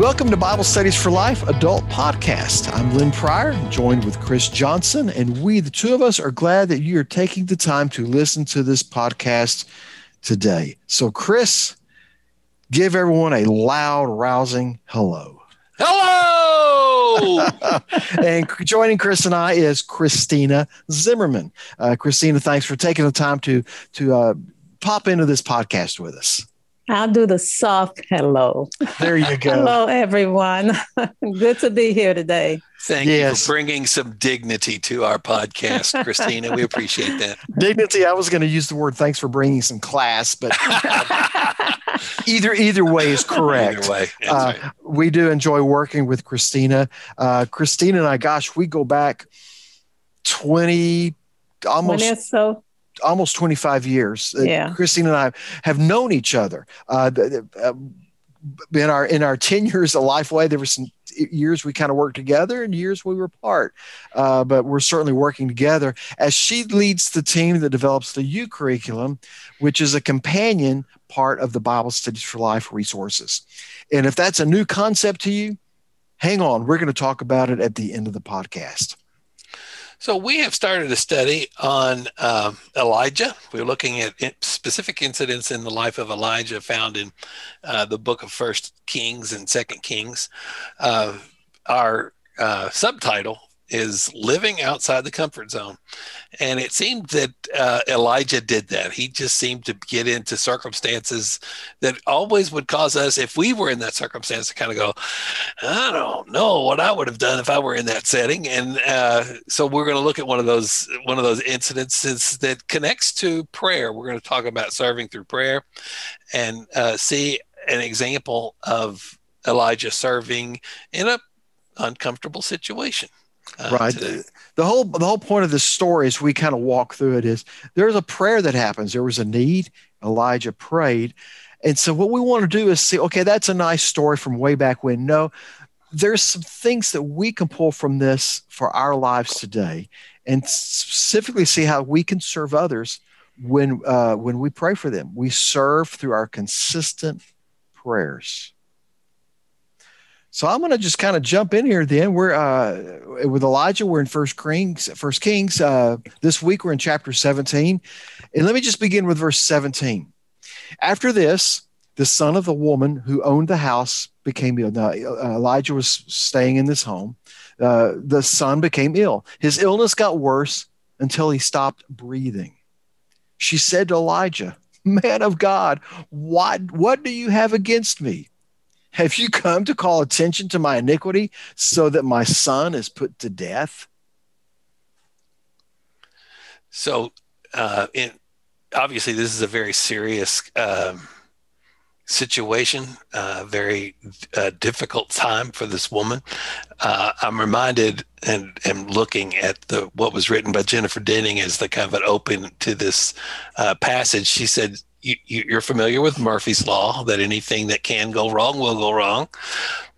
Welcome to Bible Studies for Life Adult Podcast. I'm Lynn Pryor, joined with Chris Johnson, and we, the two of us, are glad that you are taking the time to listen to this podcast today. So, Chris, give everyone a loud, rousing hello. Hello! and joining Chris and I is Christina Zimmerman. Uh, Christina, thanks for taking the time to to uh, pop into this podcast with us. I'll do the soft hello. There you go. hello, everyone. Good to be here today. Thank yes. you for bringing some dignity to our podcast, Christina. we appreciate that. Dignity. I was going to use the word thanks for bringing some class, but either either way is correct. Either way. Uh, right. We do enjoy working with Christina. Uh, Christina and I, gosh, we go back 20, almost. so almost 25 years. Yeah. Uh, Christine and I have known each other. Uh, uh, in our in our 10 years of Lifeway, there were some years we kind of worked together and years we were apart. Uh, but we're certainly working together as she leads the team that develops the U curriculum, which is a companion part of the Bible Studies for Life resources. And if that's a new concept to you, hang on. We're going to talk about it at the end of the podcast. So we have started a study on um, Elijah. We're looking at specific incidents in the life of Elijah found in uh, the book of First Kings and Second Kings. Uh, our uh, subtitle is living outside the comfort zone. And it seemed that uh, Elijah did that. He just seemed to get into circumstances that always would cause us, if we were in that circumstance, to kind of go, I don't know what I would have done if I were in that setting. And uh, so we're going to look at one of those one of those incidences that connects to prayer. We're going to talk about serving through prayer and uh, see an example of Elijah serving in a uncomfortable situation uh, right. today. the whole the whole point of this story as we kind of walk through it is there's a prayer that happens. There was a need. Elijah prayed. And so what we want to do is see okay that's a nice story from way back when. No there's some things that we can pull from this for our lives today and specifically see how we can serve others when uh, when we pray for them. We serve through our consistent prayers so I'm going to just kind of jump in here. Then we're uh, with Elijah. We're in First Kings. First Kings. Uh, this week we're in chapter 17, and let me just begin with verse 17. After this, the son of the woman who owned the house became ill. Now uh, Elijah was staying in this home. Uh, the son became ill. His illness got worse until he stopped breathing. She said to Elijah, "Man of God, what what do you have against me?" Have you come to call attention to my iniquity so that my son is put to death? So, uh, in, obviously, this is a very serious um, situation, uh, very uh, difficult time for this woman. Uh, I'm reminded and am looking at the what was written by Jennifer Denning as the kind of an open to this uh, passage. She said, you, are familiar with Murphy's Law that anything that can go wrong will go wrong.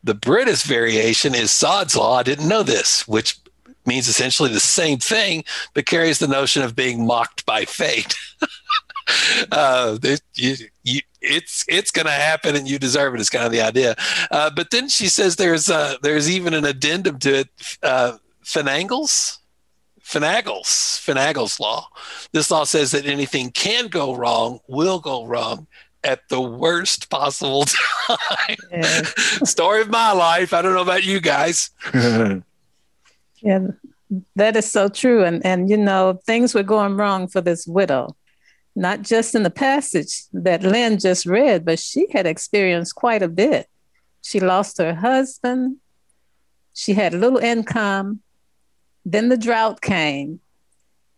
The British variation is Sod's Law. I didn't know this, which means essentially the same thing, but carries the notion of being mocked by fate. uh, it, you, you, it's it's going to happen, and you deserve it. Is kind of the idea. Uh, but then she says there's uh, there's even an addendum to it. Uh, Finagle's Finagle's Finagle's law. This law says that anything can go wrong, will go wrong at the worst possible time. Yeah. Story of my life. I don't know about you guys. yeah, that is so true. And and you know, things were going wrong for this widow, not just in the passage that Lynn just read, but she had experienced quite a bit. She lost her husband. She had little income then the drought came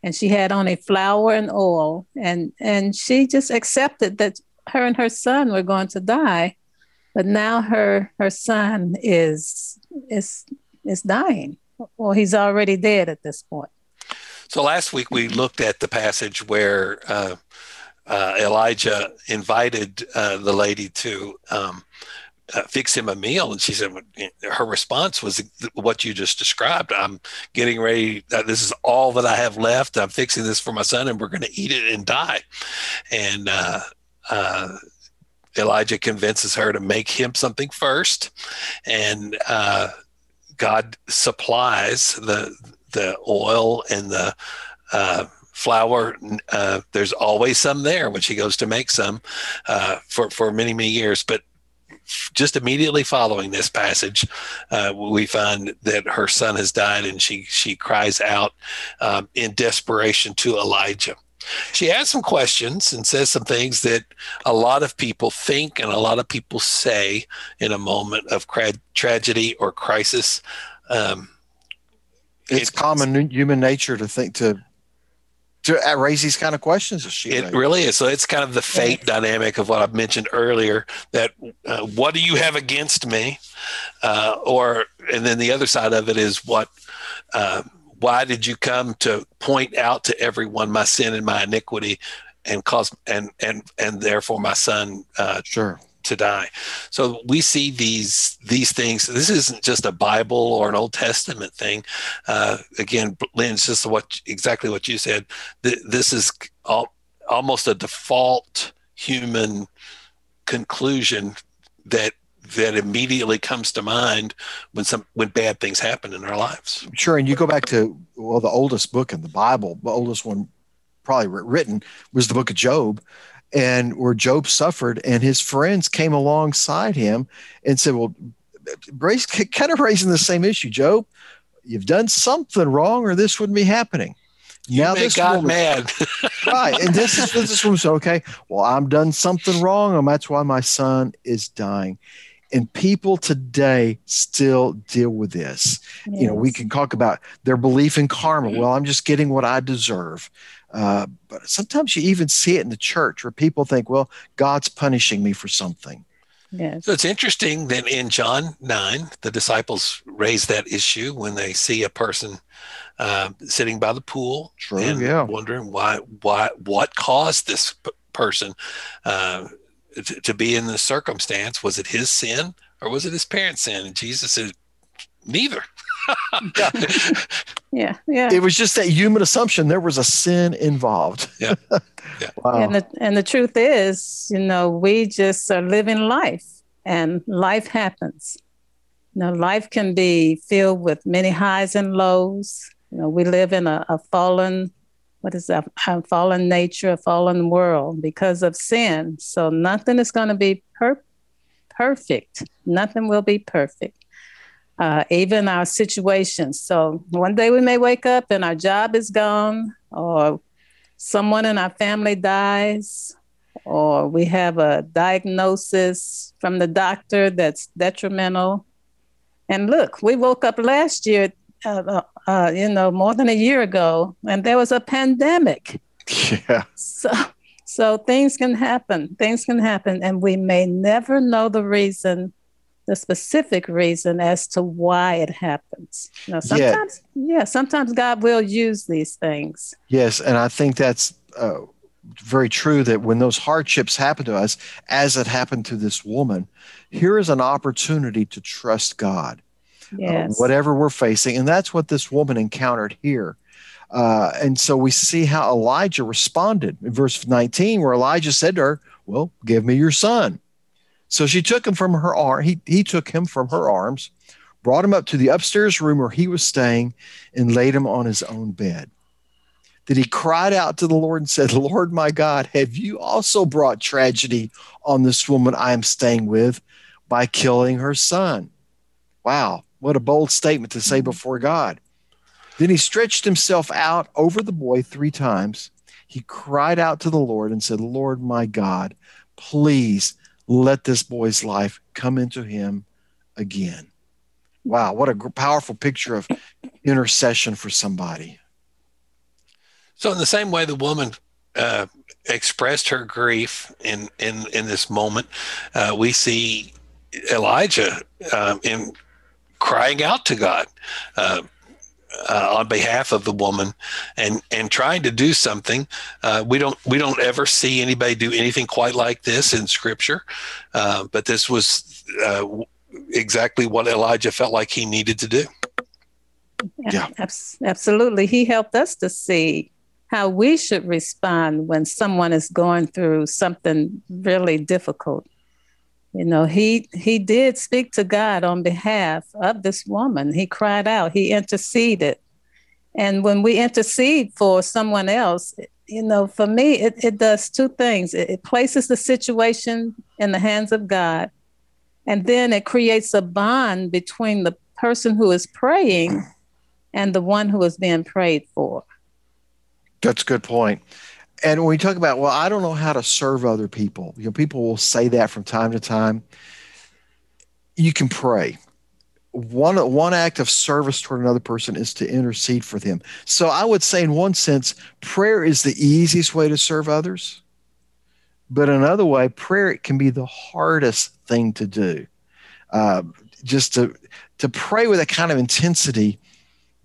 and she had only flour and oil and and she just accepted that her and her son were going to die but now her her son is is is dying. Well he's already dead at this point. So last week we looked at the passage where uh, uh, elijah invited uh, the lady to um, uh, fix him a meal. And she said her response was what you just described. I'm getting ready uh, this is all that i have left. I'm fixing this for my son and we're going to eat it and die. And uh, uh Elijah convinces her to make him something first, and uh, God supplies the the oil and the uh, flour. Uh, there's always some there when she goes to make some uh, for for many many years, but just immediately following this passage, uh, we find that her son has died, and she she cries out um, in desperation to Elijah. She asks some questions and says some things that a lot of people think and a lot of people say in a moment of cra- tragedy or crisis. Um, it's it, common human nature to think to to raise these kind of questions. She it raised. really is. So it's kind of the fate yeah. dynamic of what I've mentioned earlier. That uh, what do you have against me, uh, or and then the other side of it is what. Uh, why did you come to point out to everyone my sin and my iniquity and cause and and and therefore my son uh, sure to die. So we see these these things. This isn't just a bible or an old testament thing. Uh, again lynn just what exactly what you said. This is almost a default human conclusion that that immediately comes to mind when some when bad things happen in our lives. Sure, and you go back to well, the oldest book in the Bible, the oldest one probably written was the book of Job, and where Job suffered, and his friends came alongside him and said, "Well, Brace kind of raising the same issue, Job. You've done something wrong, or this wouldn't be happening." You now this got woman, mad. right. And this is this woman said, okay, well, I'm done something wrong, and that's why my son is dying and people today still deal with this yes. you know we can talk about their belief in karma mm-hmm. well i'm just getting what i deserve uh, but sometimes you even see it in the church where people think well god's punishing me for something Yes. So it's interesting that in John 9, the disciples raise that issue when they see a person uh, sitting by the pool True, and yeah. wondering why, why, what caused this p- person uh, to, to be in the circumstance. Was it his sin or was it his parents' sin? And Jesus said, neither. yeah. yeah, yeah. It was just that human assumption there was a sin involved. yeah, yeah. Wow. And the and the truth is, you know, we just are living life, and life happens. You know, life can be filled with many highs and lows. You know, we live in a, a fallen what is that a fallen nature, a fallen world because of sin. So nothing is going to be per- perfect. Nothing will be perfect. Uh, even our situations. So one day we may wake up and our job is gone, or someone in our family dies, or we have a diagnosis from the doctor that's detrimental. And look, we woke up last year uh, uh, uh, you know, more than a year ago, and there was a pandemic. Yeah. So, so things can happen. Things can happen, and we may never know the reason, the specific reason as to why it happens. You know, sometimes, yeah, yeah sometimes God will use these things. Yes, and I think that's. Uh, very true that when those hardships happen to us, as it happened to this woman, here is an opportunity to trust God uh, yes. uh, whatever we're facing. And that's what this woman encountered here. Uh, and so we see how Elijah responded in verse 19, where Elijah said to her, Well, give me your son. So she took him from her arm. He, he took him from her arms, brought him up to the upstairs room where he was staying, and laid him on his own bed. Then he cried out to the Lord and said, Lord my God, have you also brought tragedy on this woman I am staying with by killing her son? Wow. What a bold statement to say mm-hmm. before God. Then he stretched himself out over the boy three times. He cried out to the Lord and said, Lord, my God, please let this boy's life come into him again. Wow, what a powerful picture of intercession for somebody. So, in the same way, the woman uh, expressed her grief in in in this moment, uh, we see Elijah um, in crying out to God uh, uh, on behalf of the woman and and trying to do something. Uh, we don't we don't ever see anybody do anything quite like this in Scripture, uh, but this was uh, exactly what Elijah felt like he needed to do. Yeah, yeah. absolutely. He helped us to see how we should respond when someone is going through something really difficult. You know, he he did speak to God on behalf of this woman. He cried out, he interceded. And when we intercede for someone else, you know, for me, it, it does two things. It, it places the situation in the hands of God, and then it creates a bond between the person who is praying and the one who is being prayed for. That's a good point and when we talk about, well, I don't know how to serve other people, you know, people will say that from time to time. You can pray. One one act of service toward another person is to intercede for them. So I would say, in one sense, prayer is the easiest way to serve others. But another way, prayer can be the hardest thing to do. Uh, just to to pray with a kind of intensity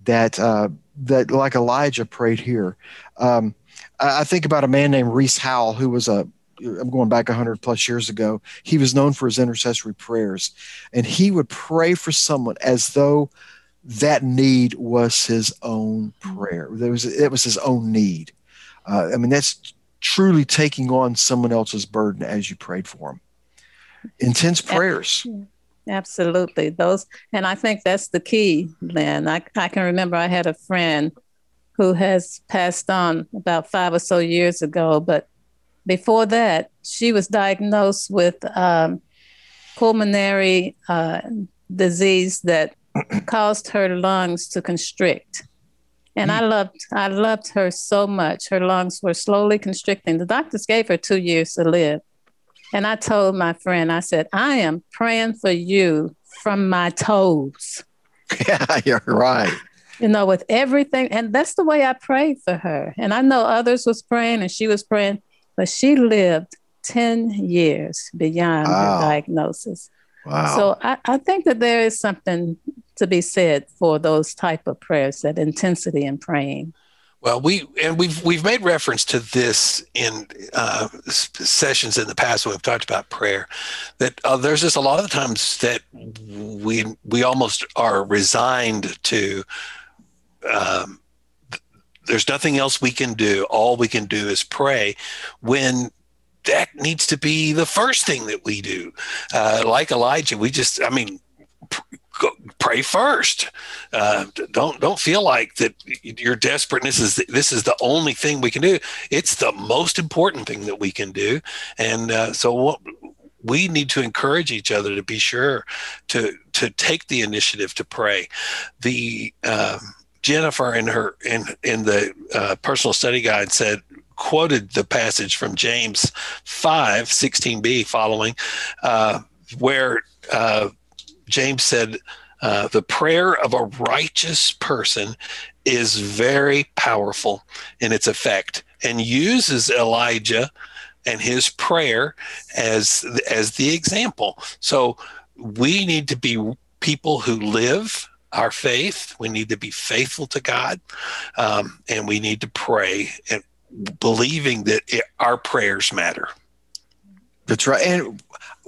that uh, that like Elijah prayed here. Um, I think about a man named Rees Howell, who was a I'm going back 100 plus years ago. He was known for his intercessory prayers, and he would pray for someone as though that need was his own prayer. There was it was his own need. Uh, I mean, that's truly taking on someone else's burden as you prayed for him. Intense prayers. Absolutely, those, and I think that's the key, Lynn. I I can remember I had a friend who has passed on about five or so years ago. But before that, she was diagnosed with um, pulmonary uh, disease that caused her lungs to constrict. And I loved, I loved her so much. Her lungs were slowly constricting. The doctors gave her two years to live. And I told my friend, I said, I am praying for you from my toes. Yeah, you're right you know, with everything. And that's the way I prayed for her. And I know others was praying and she was praying, but she lived 10 years beyond wow. her diagnosis. Wow. So I, I think that there is something to be said for those type of prayers, that intensity in praying. Well, we and we've we've made reference to this in uh, sessions in the past when we've talked about prayer. That uh, there's just a lot of times that we we almost are resigned to um, there's nothing else we can do. All we can do is pray when that needs to be the first thing that we do. Uh, like Elijah, we just, I mean, pray first. Uh, don't don't feel like that your desperateness is this is the only thing we can do. It's the most important thing that we can do, and uh, so what we need to encourage each other to be sure to to take the initiative to pray. The um, Jennifer in her in in the uh, personal study guide said quoted the passage from James 5 16b following uh, where uh, James said uh, the prayer of a righteous person is very powerful in its effect and uses Elijah and his prayer as as the example. So we need to be people who live our faith. We need to be faithful to God, um, and we need to pray and believing that it, our prayers matter. That's right. And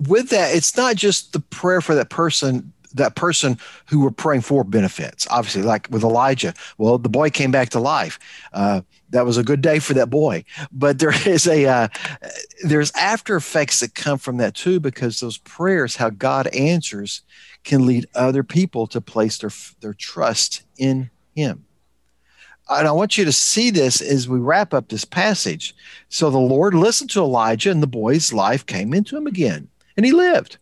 with that, it's not just the prayer for that person that person who we're praying for benefits. Obviously, like with Elijah, well, the boy came back to life. Uh, that was a good day for that boy. But there is a uh, there's after effects that come from that too, because those prayers, how God answers, can lead other people to place their, their trust in him. And I want you to see this as we wrap up this passage. So the Lord listened to Elijah, and the boy's life came into him again, and he lived.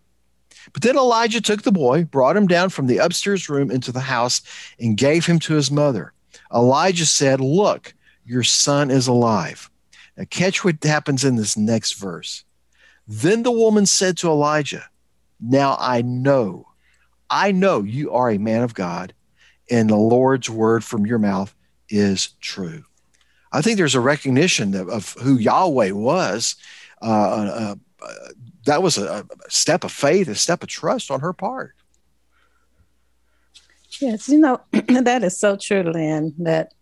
But then Elijah took the boy, brought him down from the upstairs room into the house, and gave him to his mother. Elijah said, Look, your son is alive. Now, catch what happens in this next verse. Then the woman said to Elijah, Now I know I know you are a man of God, and the Lord's word from your mouth is true. I think there's a recognition of, of who Yahweh was. Uh, uh, uh, that was a, a, step of faith, a step of trust on her part. Yes, you know, that is so true, Lynn, that,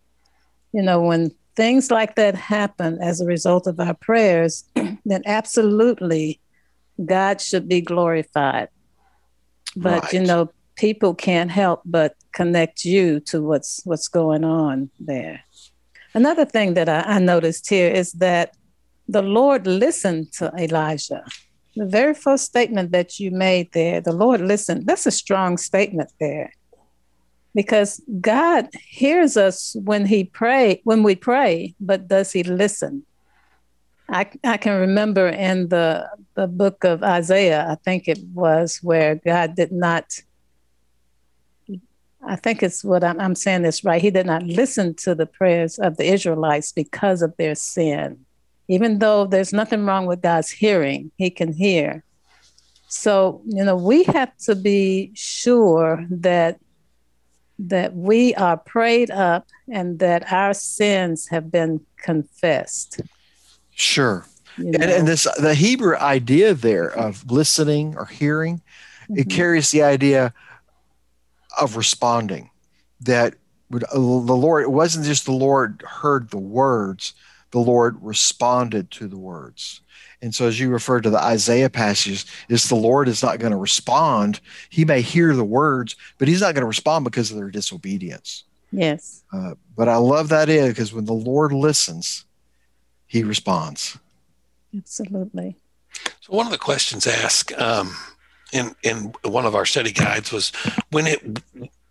you know, when things like that happen as a result of our prayers, then absolutely God should be glorified but right. you know people can't help but connect you to what's what's going on there another thing that I, I noticed here is that the lord listened to elijah the very first statement that you made there, the Lord listened, that's a strong statement there. Because God hears us when he pray, when we pray, but does he listen? I, I can remember in the the book of Isaiah, I think it was, where God did not I think it's what I'm, I'm saying this right. He did not listen to the prayers of the Israelites because of their sin. Even though there's nothing wrong with God's hearing, He can hear. So, you know, we have to be sure that that we are prayed up and that our sins have been confessed. Sure. You know? and, and this the Hebrew idea there of listening or hearing, mm-hmm. it carries the idea of responding that would, the Lord, it wasn't just the Lord heard the words, the Lord responded to the words. And so, as you refer to the Isaiah passages, is the Lord is not going to respond. He may hear the words, but he's not going to respond because of their disobedience. Yes. Uh, but I love that is because when the Lord listens, he responds. Absolutely. So, one of the questions asked um, in in one of our study guides was when it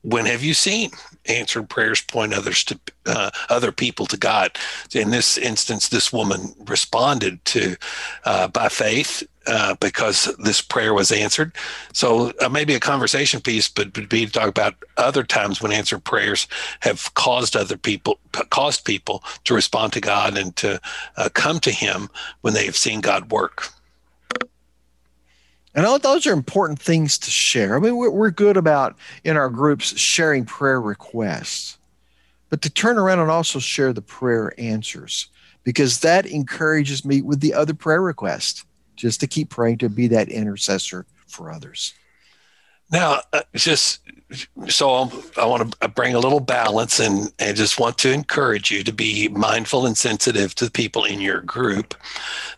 when have you seen answered prayers point others to uh, other people to God? In this instance, this woman responded to uh, by faith uh, because this prayer was answered. So uh, maybe a conversation piece, but would be to talk about other times when answered prayers have caused other people caused people to respond to God and to uh, come to Him when they have seen God work. And those are important things to share. I mean, we're, we're good about in our groups sharing prayer requests, but to turn around and also share the prayer answers because that encourages me with the other prayer request just to keep praying to be that intercessor for others. Now, uh, just so I want to bring a little balance and, and just want to encourage you to be mindful and sensitive to the people in your group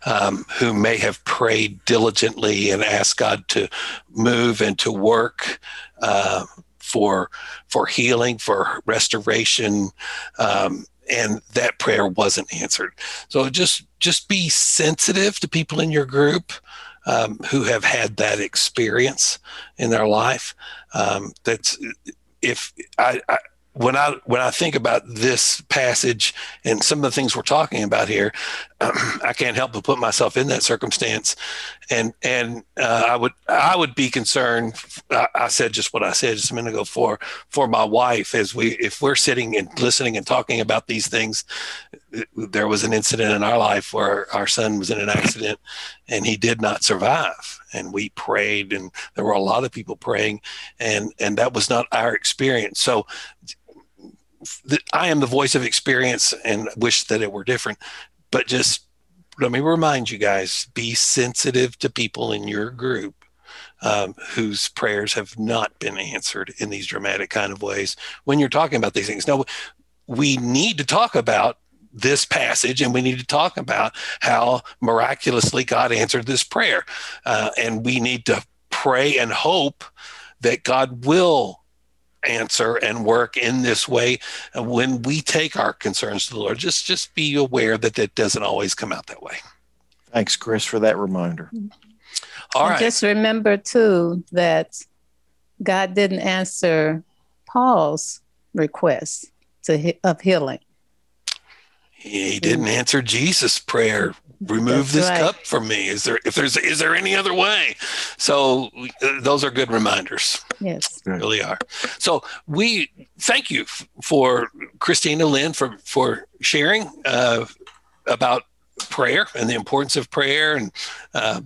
um, who may have prayed diligently and asked God to move and to work uh, for for healing, for restoration, um, and that prayer wasn't answered. So just just be sensitive to people in your group um, who have had that experience in their life. Um, that's if I, I when I when I think about this passage and some of the things we're talking about here, I can't help but put myself in that circumstance, and and uh, I would I would be concerned. I, I, said just what I said just a minute ago for for my wife as we if we're sitting and listening and talking about these things. There was an incident in our life where our son was in an accident, and he did not survive. And we prayed, and there were a lot of people praying, and and that was not our experience. So I am the voice of experience and wish that it were different. But just let me remind you guys be sensitive to people in your group um, whose prayers have not been answered in these dramatic kind of ways when you're talking about these things. Now, we need to talk about this passage and we need to talk about how miraculously God answered this prayer. Uh, and we need to pray and hope that God will answer and work in this way uh, when we take our concerns to the lord just just be aware that that doesn't always come out that way. Thanks chris for that reminder. Mm-hmm. All right. just remember too that god didn't answer paul's request to of healing. He didn't mm. answer jesus prayer remove That's this right. cup from me. Is there if there's is there any other way? So uh, those are good reminders. Yes. Really are. So we thank you f- for christina lynn for for sharing uh, about prayer and the importance of prayer and uh,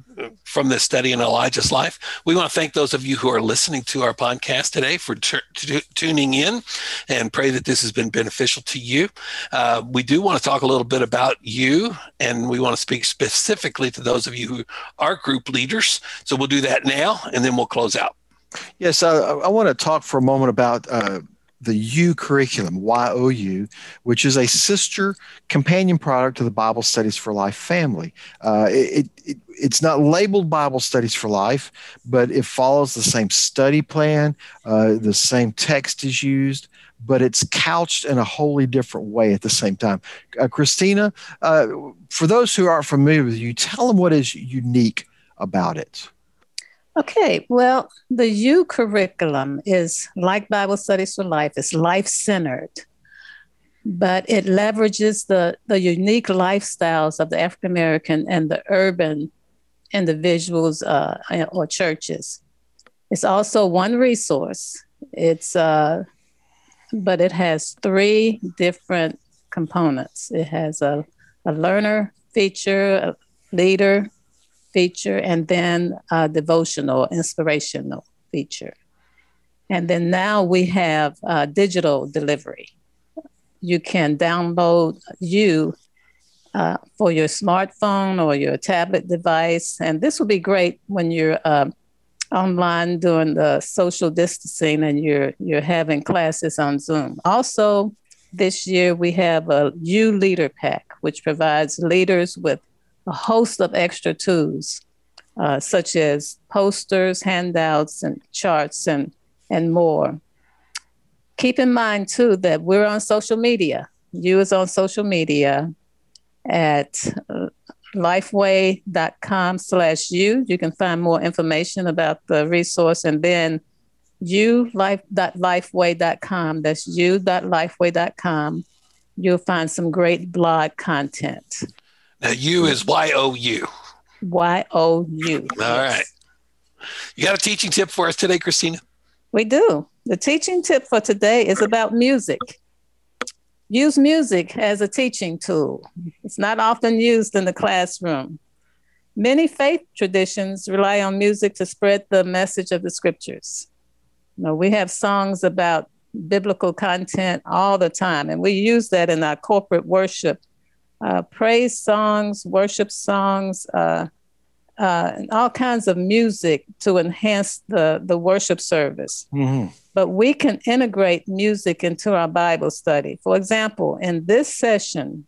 from this study in Elijah's life. We want to thank those of you who are listening to our podcast today for t- t- tuning in and pray that this has been beneficial to you. Uh, we do want to talk a little bit about you and we want to speak specifically to those of you who are group leaders. So we'll do that now and then we'll close out. Yes, uh, I want to talk for a moment about uh, the U curriculum, YOU, which is a sister companion product to the Bible Studies for Life family. Uh, it, it, it's not labeled Bible Studies for Life, but it follows the same study plan, uh, the same text is used, but it's couched in a wholly different way at the same time. Uh, Christina, uh, for those who aren't familiar with you, tell them what is unique about it? Okay, well, the U curriculum is like Bible Studies for Life, it's life centered, but it leverages the, the unique lifestyles of the African American and the urban individuals uh, or churches. It's also one resource. It's uh, but it has three different components. It has a, a learner feature, a leader feature, and then a devotional, inspirational feature. And then now we have uh, digital delivery. You can download you uh, for your smartphone or your tablet device. And this will be great when you're uh, online doing the social distancing and you're you're having classes on Zoom. Also, this year we have a U Leader Pack, which provides leaders with a host of extra tools, uh, such as posters, handouts, and charts, and and more. Keep in mind too that we're on social media. You is on social media at uh, lifeway.com slash you. You can find more information about the resource and then you life.lifeway.com. That's you.lifeway.com. You'll find some great blog content. Now, you is Y O U. Y O U. All yes. right. You got a teaching tip for us today, Christina? We do. The teaching tip for today is about music. Use music as a teaching tool. It's not often used in the classroom. Many faith traditions rely on music to spread the message of the scriptures. You know, we have songs about biblical content all the time, and we use that in our corporate worship. Uh, praise songs, worship songs, uh, uh, and all kinds of music to enhance the, the worship service. Mm-hmm but we can integrate music into our Bible study. For example, in this session,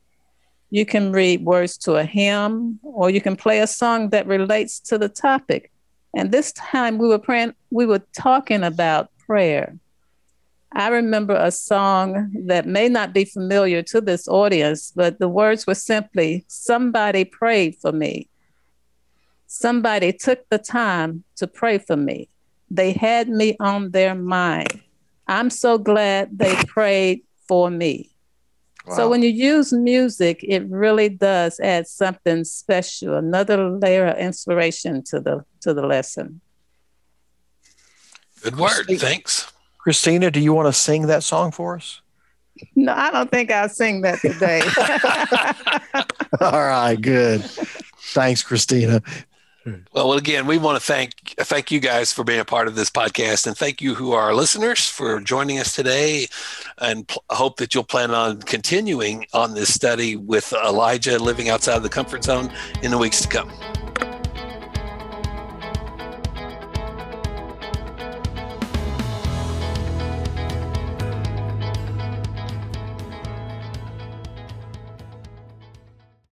you can read words to a hymn or you can play a song that relates to the topic. And this time we were praying, we were talking about prayer. I remember a song that may not be familiar to this audience, but the words were simply Somebody prayed for me. Somebody took the time to pray for me. They had me on their mind. I'm so glad they prayed for me. Wow. So when you use music, it really does add something special, another layer of inspiration to the to the lesson. Good word. Thanks. Christina, do you want to sing that song for us? No, I don't think I'll sing that today. All right, good. Thanks, Christina. Well, again, we want to thank thank you guys for being a part of this podcast, and thank you who are listeners for joining us today. And pl- hope that you'll plan on continuing on this study with Elijah living outside of the comfort zone in the weeks to come.